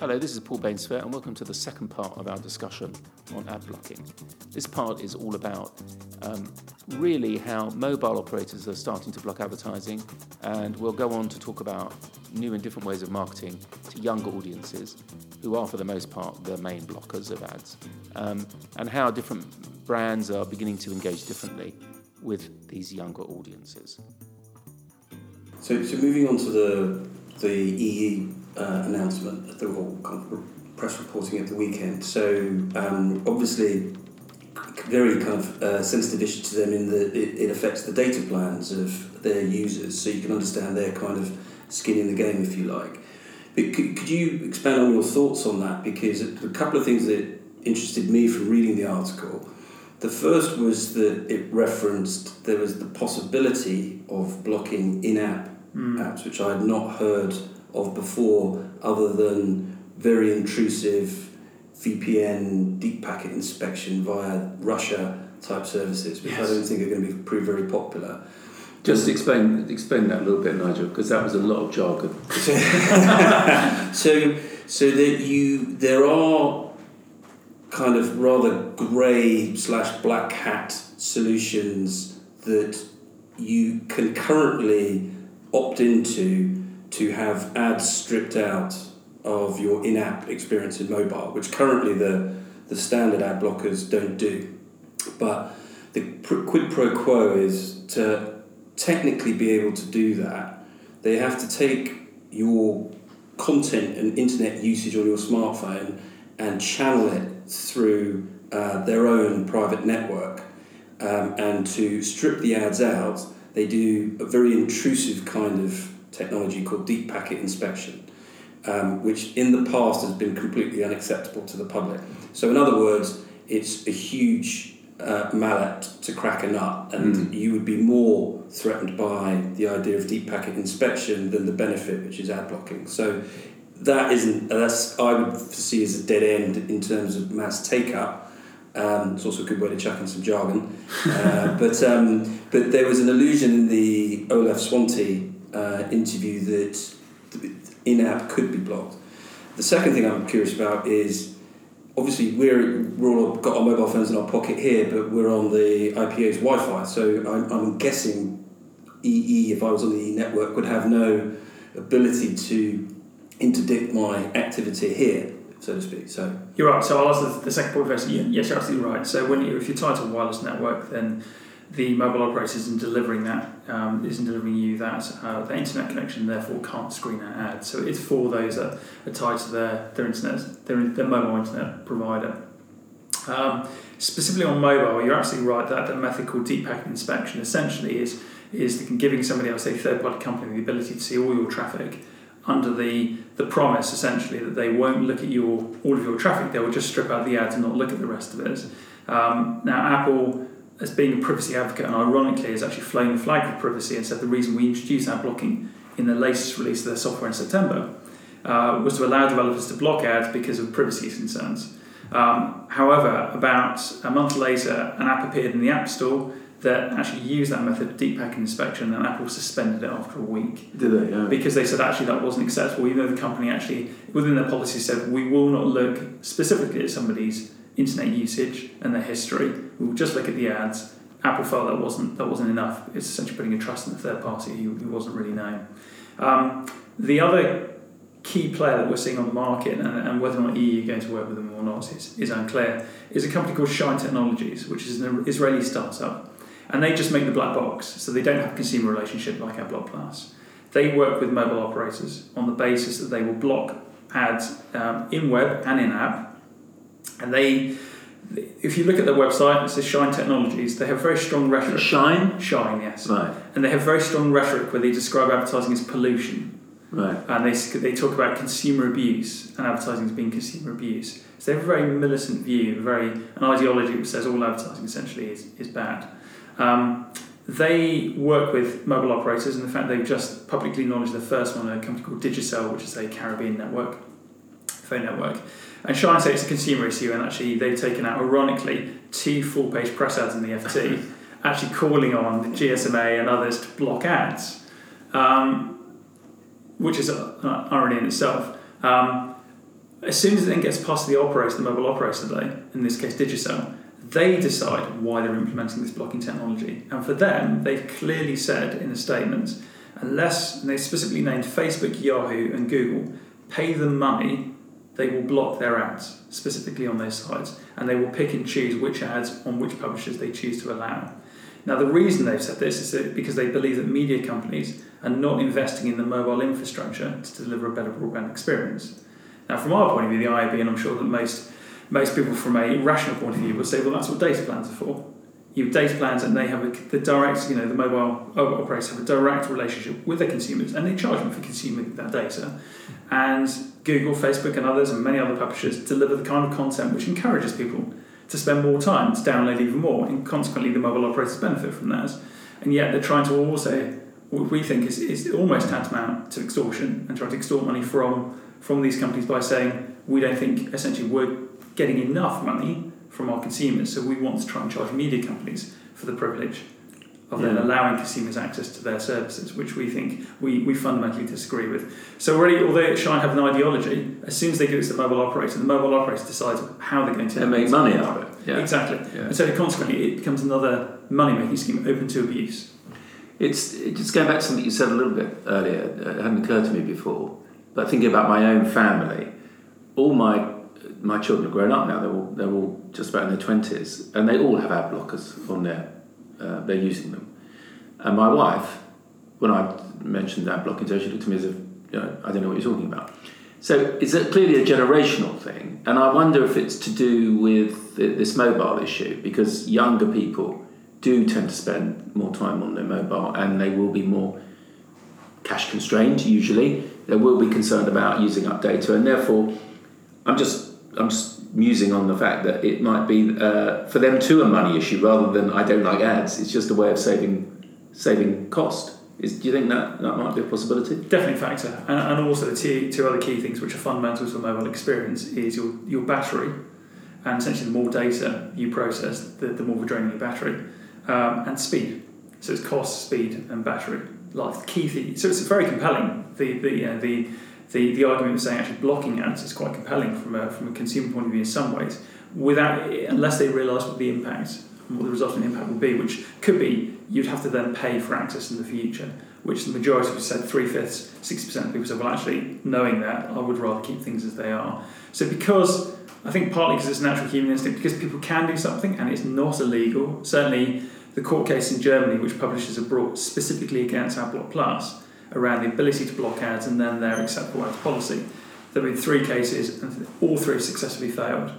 Hello, this is Paul Bainsfair, and welcome to the second part of our discussion on ad blocking. This part is all about um, really how mobile operators are starting to block advertising, and we'll go on to talk about new and different ways of marketing to younger audiences, who are, for the most part, the main blockers of ads, um, and how different brands are beginning to engage differently with these younger audiences. So, so moving on to the the EE uh, announcement, the whole kind of press reporting at the weekend. So um, obviously, very kind of uh, sensitive issue to them in that it, it affects the data plans of their users. So you can understand their kind of skin in the game, if you like. But could, could you expand on your thoughts on that? Because a couple of things that interested me from reading the article. The first was that it referenced there was the possibility of blocking in-app mm. apps, which I had not heard of before, other than very intrusive VPN deep packet inspection via Russia type services, which yes. I don't think are going to be prove very popular. Just explain explain that a little bit, Nigel, because that was a lot of jargon. so, so that you there are kind of rather grey slash black hat solutions that you can currently opt into to have ads stripped out of your in-app experience in mobile, which currently the the standard ad blockers don't do. But the quid pro quo is to technically be able to do that, they have to take your content and internet usage on your smartphone and channel it through uh, their own private network. Um, and to strip the ads out, they do a very intrusive kind of technology called deep packet inspection, um, which in the past has been completely unacceptable to the public. So, in other words, it's a huge uh, mallet to crack a nut, and mm. you would be more threatened by the idea of deep packet inspection than the benefit, which is ad blocking. So, that isn't that's I would see as a dead end in terms of mass take up. Um, it's also a good way to chuck in some jargon. Uh, but um, but there was an allusion in the Olaf Swantee uh, interview that in-app could be blocked. The second thing I'm curious about is obviously we're we're all got our mobile phones in our pocket here, but we're on the IPA's Wi-Fi. So I'm, I'm guessing EE, if I was on the E network, would have no ability to interdict my activity here, so to speak. So you're right. So I'll answer the second point first. Yes, you're absolutely right. So when you, if you're tied to a wireless network, then the mobile operator isn't delivering that, um, isn't delivering you that uh, the internet connection, therefore can't screen out ad. So it's for those that are tied to their, their internet, their, their mobile internet provider. Um, specifically on mobile, you're absolutely right that the method called deep packet inspection essentially is is giving somebody else, a third party company, the ability to see all your traffic under the the promise essentially that they won't look at your all of your traffic, they will just strip out the ads and not look at the rest of it. Um, now Apple as being a privacy advocate and ironically has actually flown the flag for privacy and said the reason we introduced ad blocking in the latest release of their software in September uh, was to allow developers to block ads because of privacy concerns. Um, however, about a month later, an app appeared in the App Store that actually used that method of deep packet inspection, and Apple suspended it after a week. Did they? Yeah. Because they said actually that wasn't acceptable, even though the company actually, within their policy, said we will not look specifically at somebody's internet usage and their history. Will just look at the ads. Apple felt that wasn't that wasn't enough. It's essentially putting a trust in the third party who, who wasn't really known. Um, the other key player that we're seeing on the market, and, and whether or not EE are going to work with them or not is, is unclear, is a company called Shine Technologies, which is an Israeli startup. And they just make the black box, so they don't have a consumer relationship like AdBlock Plus. They work with mobile operators on the basis that they will block ads um, in web and in app and they, if you look at their website, it says Shine Technologies. They have very strong rhetoric. Shine? Shine, yes. Right. And they have very strong rhetoric where they describe advertising as pollution. Right. And they, they talk about consumer abuse and advertising as being consumer abuse. So they have a very militant view, very an ideology which says all advertising essentially is, is bad. Um, they work with mobile operators, and in fact, they've just publicly acknowledged the first one, a company called Digicel, which is a Caribbean network, phone network. And Shine say it's a consumer issue, and actually they've taken out, ironically, two full page press ads in the FT, actually calling on the GSMA and others to block ads, um, which is an irony in itself. Um, as soon as it then gets past the operator, the mobile operator, they, in this case Digicel, they decide why they're implementing this blocking technology. And for them, they've clearly said in a statement, unless they specifically named Facebook, Yahoo, and Google, pay them money, they will block their ads specifically on those sites, and they will pick and choose which ads on which publishers they choose to allow. Now, the reason they've said this is because they believe that media companies are not investing in the mobile infrastructure to deliver a better broadband experience. Now, from our point of view, the IAB, and I'm sure that most most people from a rational point of view will say, well, that's what data plans are for. You have data plans, and they have a, the direct, you know, the mobile operators have a direct relationship with their consumers, and they charge them for consuming that data. And Google, Facebook, and others, and many other publishers deliver the kind of content which encourages people to spend more time to download even more, and consequently, the mobile operators benefit from that. And yet, they're trying to also what we think is, is almost tantamount to extortion and trying to extort money from from these companies by saying we don't think essentially we're getting enough money from our consumers, so we want to try and charge media companies for the privilege of then allowing consumers access to their services, which we think we, we fundamentally disagree with. So already, although Shine have an ideology, as soon as they give it to the mobile operator, the mobile operator decides how they're going to make money out of it. Yeah. Exactly. Yeah. And so consequently, it becomes another money-making scheme open to abuse. It's just going back to something you said a little bit earlier. It hadn't occurred to me before, but thinking about my own family, all my my children are grown up now. They're all they're all just about in their twenties, and they all have ad blockers on their. Uh, they're using them, and my wife, when I mentioned ad blocking, she looked at me as if you know I don't know what you're talking about. So it's a, clearly a generational thing, and I wonder if it's to do with this mobile issue because younger people do tend to spend more time on their mobile, and they will be more cash constrained usually. They will be concerned about using up data, and therefore, I'm just I'm just musing on the fact that it might be uh, for them too a money issue rather than I don't like ads. It's just a way of saving saving cost. Is, do you think that that might be a possibility? Definitely factor, and, and also the two, two other key things which are fundamental to a mobile experience is your your battery, and essentially the more data you process, the, the more we're draining your battery, um, and speed. So it's cost, speed, and battery life. Key thing. So it's very compelling. The the know, the the, the argument of saying actually blocking ads is quite compelling from a, from a consumer point of view in some ways, without unless they realise what the impact, what the resulting impact will be, which could be you'd have to then pay for access in the future, which the majority of said three fifths, sixty percent of people said, well, actually knowing that, I would rather keep things as they are. So because I think partly because it's natural human instinct, because people can do something and it's not illegal. Certainly, the court case in Germany, which publishers have brought specifically against AdBlock Plus around the ability to block ads and then their acceptable ads policy. There have been three cases, and all three successfully failed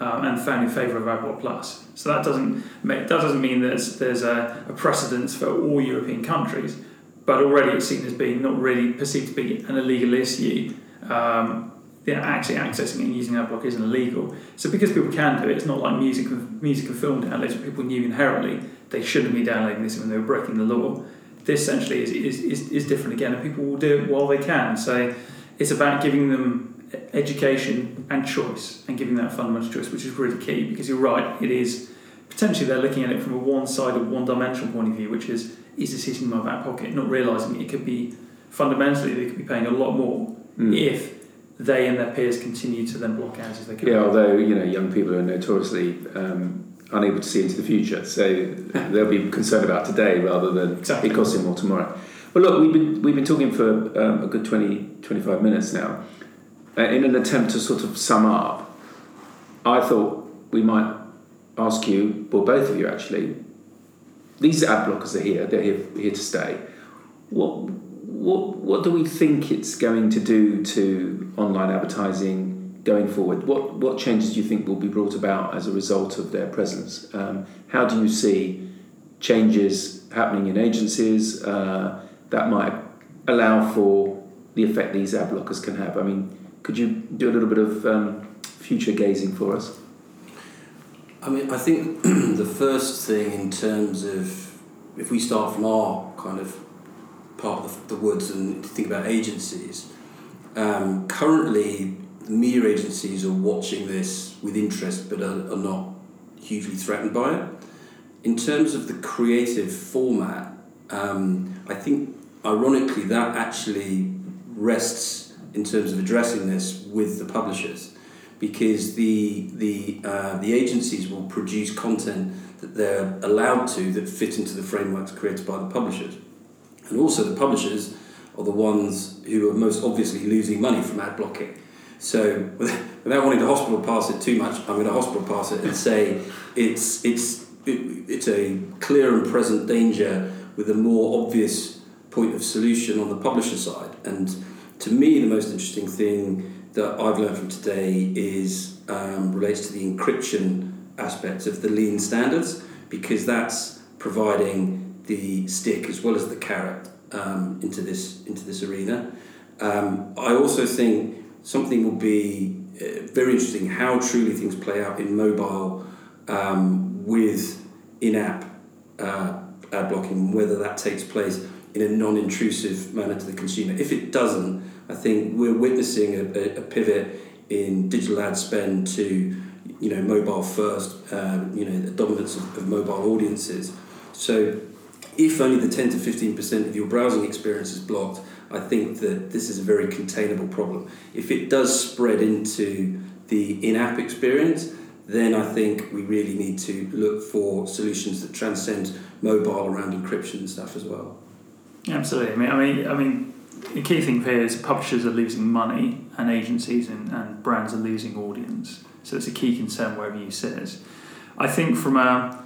um, and found in favour of AdBlock Plus. So that doesn't make, that doesn't mean there's there's a, a precedence for all European countries, but already it's seen as being not really perceived to be an illegal issue. Um, yeah, actually accessing and using AdBlock isn't illegal. So because people can do it, it's not like music, music and film downloads where people knew inherently they shouldn't be downloading this when they were breaking the law this essentially is, is, is, is different again, and people will do it while they can. So it's about giving them education and choice and giving that fundamental choice, which is really key because you're right, it is potentially they're looking at it from a one sided, one dimensional point of view, which is is this hitting my back pocket? Not realizing it could be fundamentally they could be paying a lot more mm. if they and their peers continue to then block out as they can. Yeah, although you know young people are notoriously um, unable to see into the future. So they'll be concerned about today rather than exactly. it costing more tomorrow. Well, look, we've been, we've been talking for um, a good 20, 25 minutes now. Uh, in an attempt to sort of sum up, I thought we might ask you, or both of you actually, these ad blockers are here, they're here, here to stay. What, what, what do we think it's going to do to online advertising going forward? What what changes do you think will be brought about as a result of their presence? Um, how do you see changes happening in agencies uh, that might allow for the effect these ad blockers can have? I mean, could you do a little bit of um, future gazing for us? I mean, I think the first thing in terms of if we start from our kind of part of the, woods and think about agencies, um, currently media agencies are watching this with interest but are, are not hugely threatened by it. In terms of the creative format, um, I think ironically that actually rests in terms of addressing this with the publishers, because the the uh, the agencies will produce content that they're allowed to that fit into the frameworks created by the publishers, and also the publishers are the ones who are most obviously losing money from ad blocking. So without wanting to hospital pass it too much, I'm going to hospital pass it and say it's it's it, it's a clear and present danger with a more obvious point of solution on the publisher side. And to me, the most interesting thing that I've learned from today is um, relates to the encryption aspects of the lean standards because that's providing the stick as well as the carrot um, into this into this arena. Um, I also think something will be uh, very interesting how truly things play out in mobile um, with in-app uh, ad blocking, whether that takes place in a non-intrusive manner to the consumer. If it doesn't, I think we're witnessing a, a, a pivot in digital ad spend to you know mobile first, uh, you know the dominance of, of mobile audiences. So if only the 10 to 15% of your browsing experience is blocked, I think that this is a very containable problem. If it does spread into the in app experience, then I think we really need to look for solutions that transcend mobile around encryption and stuff as well. Absolutely. I mean, I mean, I mean, the key thing here is publishers are losing money and agencies and, and brands are losing audience. So it's a key concern wherever you sit. I think from a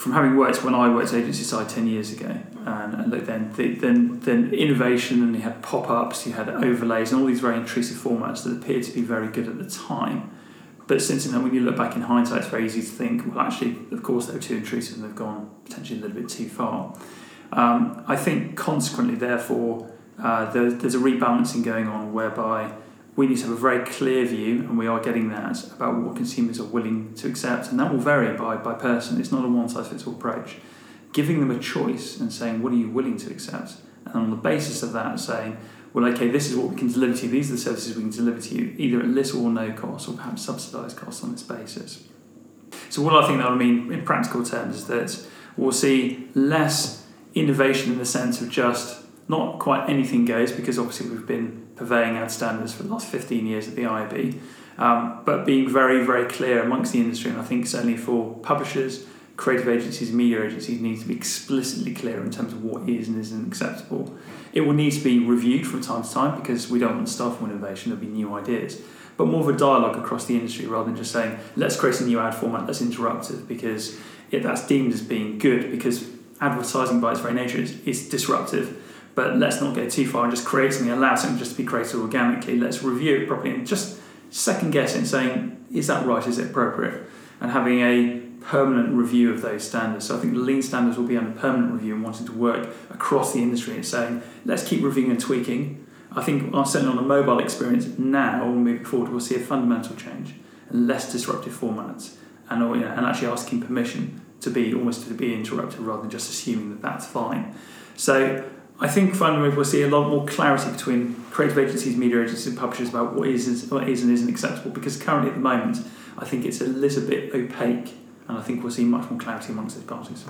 from having worked when I worked agency side ten years ago, and, and look then the, then then innovation and you had pop ups, you had overlays, and all these very intrusive formats that appeared to be very good at the time. But since then, when you look back in hindsight, it's very easy to think, well, actually, of course, they were too intrusive and they've gone potentially a little bit too far. Um, I think, consequently, therefore, uh, there, there's a rebalancing going on whereby we need to have a very clear view, and we are getting that, about what consumers are willing to accept. And that will vary by, by person. It's not a one size fits all approach. Giving them a choice and saying, what are you willing to accept? And on the basis of that, saying, well, okay, this is what we can deliver to you, these are the services we can deliver to you, either at little or no cost, or perhaps subsidised costs on this basis. So, what I think that will mean in practical terms is that we'll see less innovation in the sense of just not quite anything goes, because obviously we've been purveying ad standards for the last 15 years at the IAB, um, but being very, very clear amongst the industry, and I think certainly for publishers, creative agencies, media agencies need to be explicitly clear in terms of what is and isn't acceptable. It will need to be reviewed from time to time because we don't want to from innovation, there'll be new ideas. But more of a dialogue across the industry rather than just saying, let's create a new ad format that's interruptive because it, that's deemed as being good because advertising by its very nature is, is disruptive. But let's not go too far and just create something, allow something just to be created organically. Let's review it properly and just second guess it saying, is that right? Is it appropriate? And having a permanent review of those standards. So I think the lean standards will be under permanent review and wanting to work across the industry and saying, let's keep reviewing and tweaking. I think certainly on a mobile experience now, moving forward, we'll see a fundamental change and less disruptive formats and, you know, and actually asking permission to be almost to be interrupted rather than just assuming that that's fine. So I think fundamentally we'll see a lot more clarity between creative agencies, media agencies, and publishers about what is, what is and isn't acceptable. Because currently at the moment, I think it's a little bit opaque and I think we'll see much more clarity amongst those parties.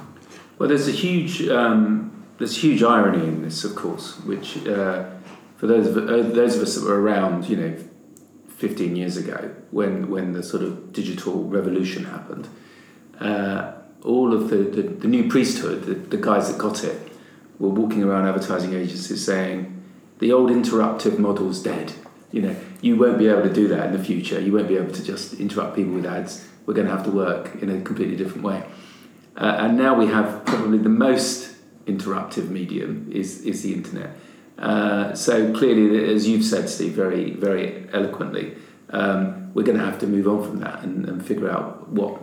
Well, there's a huge um, there's huge irony in this, of course, which uh, for those of, uh, those of us that were around, you know, 15 years ago when when the sort of digital revolution happened, uh, all of the, the, the new priesthood, the, the guys that got it, were walking around advertising agencies saying the old interruptive model's dead. You know, you won't be able to do that in the future. You won't be able to just interrupt people with ads we're going to have to work in a completely different way. Uh, and now we have probably the most interruptive medium is, is the internet. Uh, so clearly, as you've said, Steve, very very eloquently, um, we're going to have to move on from that and, and, figure out what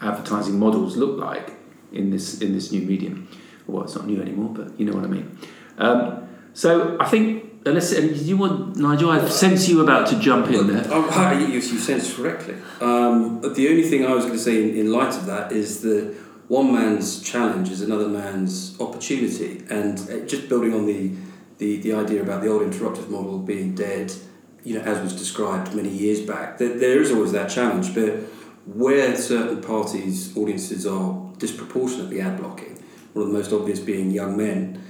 advertising models look like in this in this new medium. Well, it's not new anymore, but you know what I mean. Um, so I think Unless you want Nigel, I sense you about to jump in there. Oh, you, you sense correctly. Um, the only thing I was going to say in, in light of that is that one man's challenge is another man's opportunity, and uh, just building on the, the, the idea about the old interruptive model being dead, you know, as was described many years back, there is always that challenge, but where certain parties' audiences are disproportionately ad blocking, one of the most obvious being young men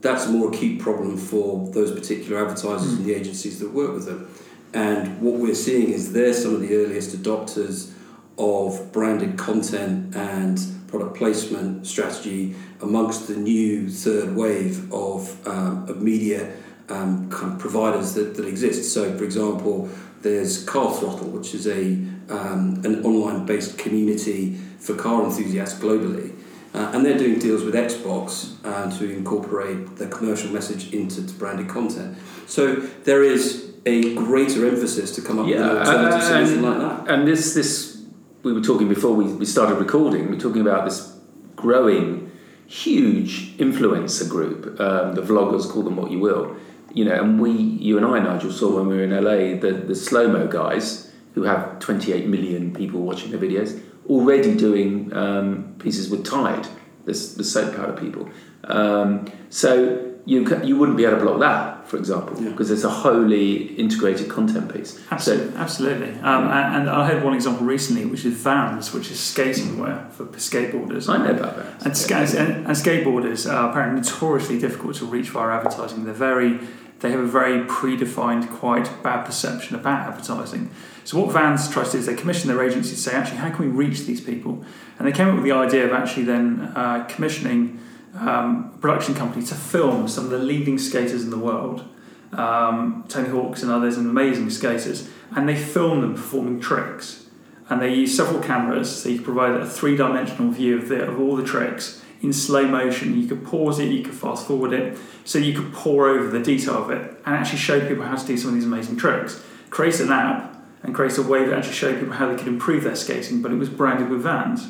that's a more acute problem for those particular advertisers and the agencies that work with them. And what we're seeing is they're some of the earliest adopters of branded content and product placement strategy amongst the new third wave of, um, of media um, kind of providers that, that exist. So, for example, there's Car Throttle, which is a um, an online based community for car enthusiasts globally. Uh, and they're doing deals with Xbox uh, to incorporate the commercial message into branded content. So there is a greater emphasis to come up with an alternative uh, solution and, like that. And this, this, we were talking before we, we started recording. We're talking about this growing, huge influencer group. Um, the vloggers, call them what you will. You know, and we, you and I, Nigel, saw when we were in LA the the slow mo guys who have 28 million people watching their videos already doing um, pieces with Tide, the, the soap powder people. Um, so you you wouldn't be able to block that, for example, Yeah. because it's a wholly integrated content piece. Absolutely, absolutely. Um, and, and I heard one example recently, which is Vans, which is skating wear for skateboarders. I know about that. And, ska- and, and skateboarders are apparently notoriously difficult to reach via advertising. They're very, they have a very predefined, quite bad perception about advertising. So what Vans tries to do is they commission their agency to say, actually, how can we reach these people? And they came up with the idea of actually then uh, commissioning um, a production company to film some of the leading skaters in the world, um, Tony Hawks and others, and amazing skaters, and they film them performing tricks. And they use several cameras, so you provide a three-dimensional view of, the, of all the tricks in slow motion. You could pause it, you could fast forward it, so you could pour over the detail of it and actually show people how to do some of these amazing tricks. Create an app and create a way that actually showed people how they could improve their skating, but it was branded with Vans.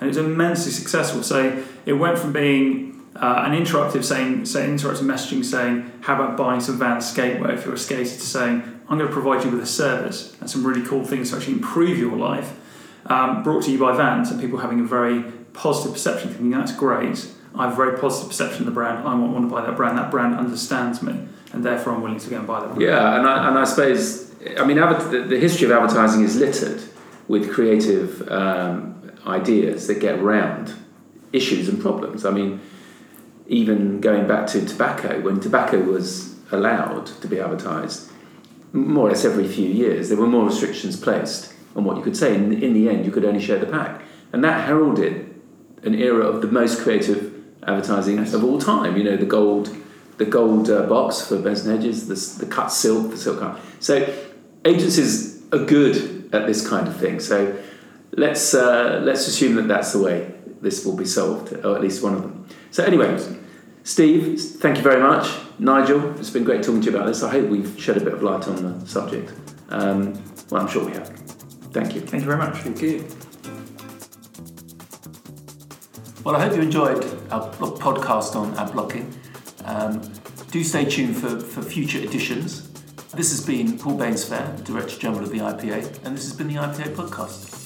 And it was immensely successful. So it went from being uh, an interruptive saying, saying interruptive messaging saying, how about buying some Vans skatewear if you're a skater, to saying, I'm going to provide you with a service and some really cool things to actually improve your life. Um, brought to you by Vans and people having a very positive perception, thinking that's great. I have a very positive perception of the brand. I want, to buy that brand. That brand understands me, and therefore I'm willing to go and buy that brand. Yeah, and I, and I suppose, I mean, the, history of advertising is littered with creative um, ideas that get around issues and problems. I mean, even going back to tobacco, when tobacco was allowed to be advertised, more or less every few years, there were more restrictions placed on what you could say. In, in the end, you could only share the pack. And that heralded an era of the most creative advertising Yes. of all time. You know, the gold, the gold uh, box for Benson Hedges, the, the cut silk, the silk cut. So agencies are good at this kind of thing. So let's uh, let's assume that that's the way this will be solved, or at least one of them. So anyway, Steve, thank you very much. Nigel, it's been great talking to you about this. I hope we've shed a bit of light on the subject. Um, well, I'm sure we have. Thank you. Thank you very much. Thank you. Well, I hope you enjoyed our podcast on ad blocking. Um, do stay tuned for, for future editions. This has been Paul Bainsfair, Director General of the IPA, and this has been the IPA podcast.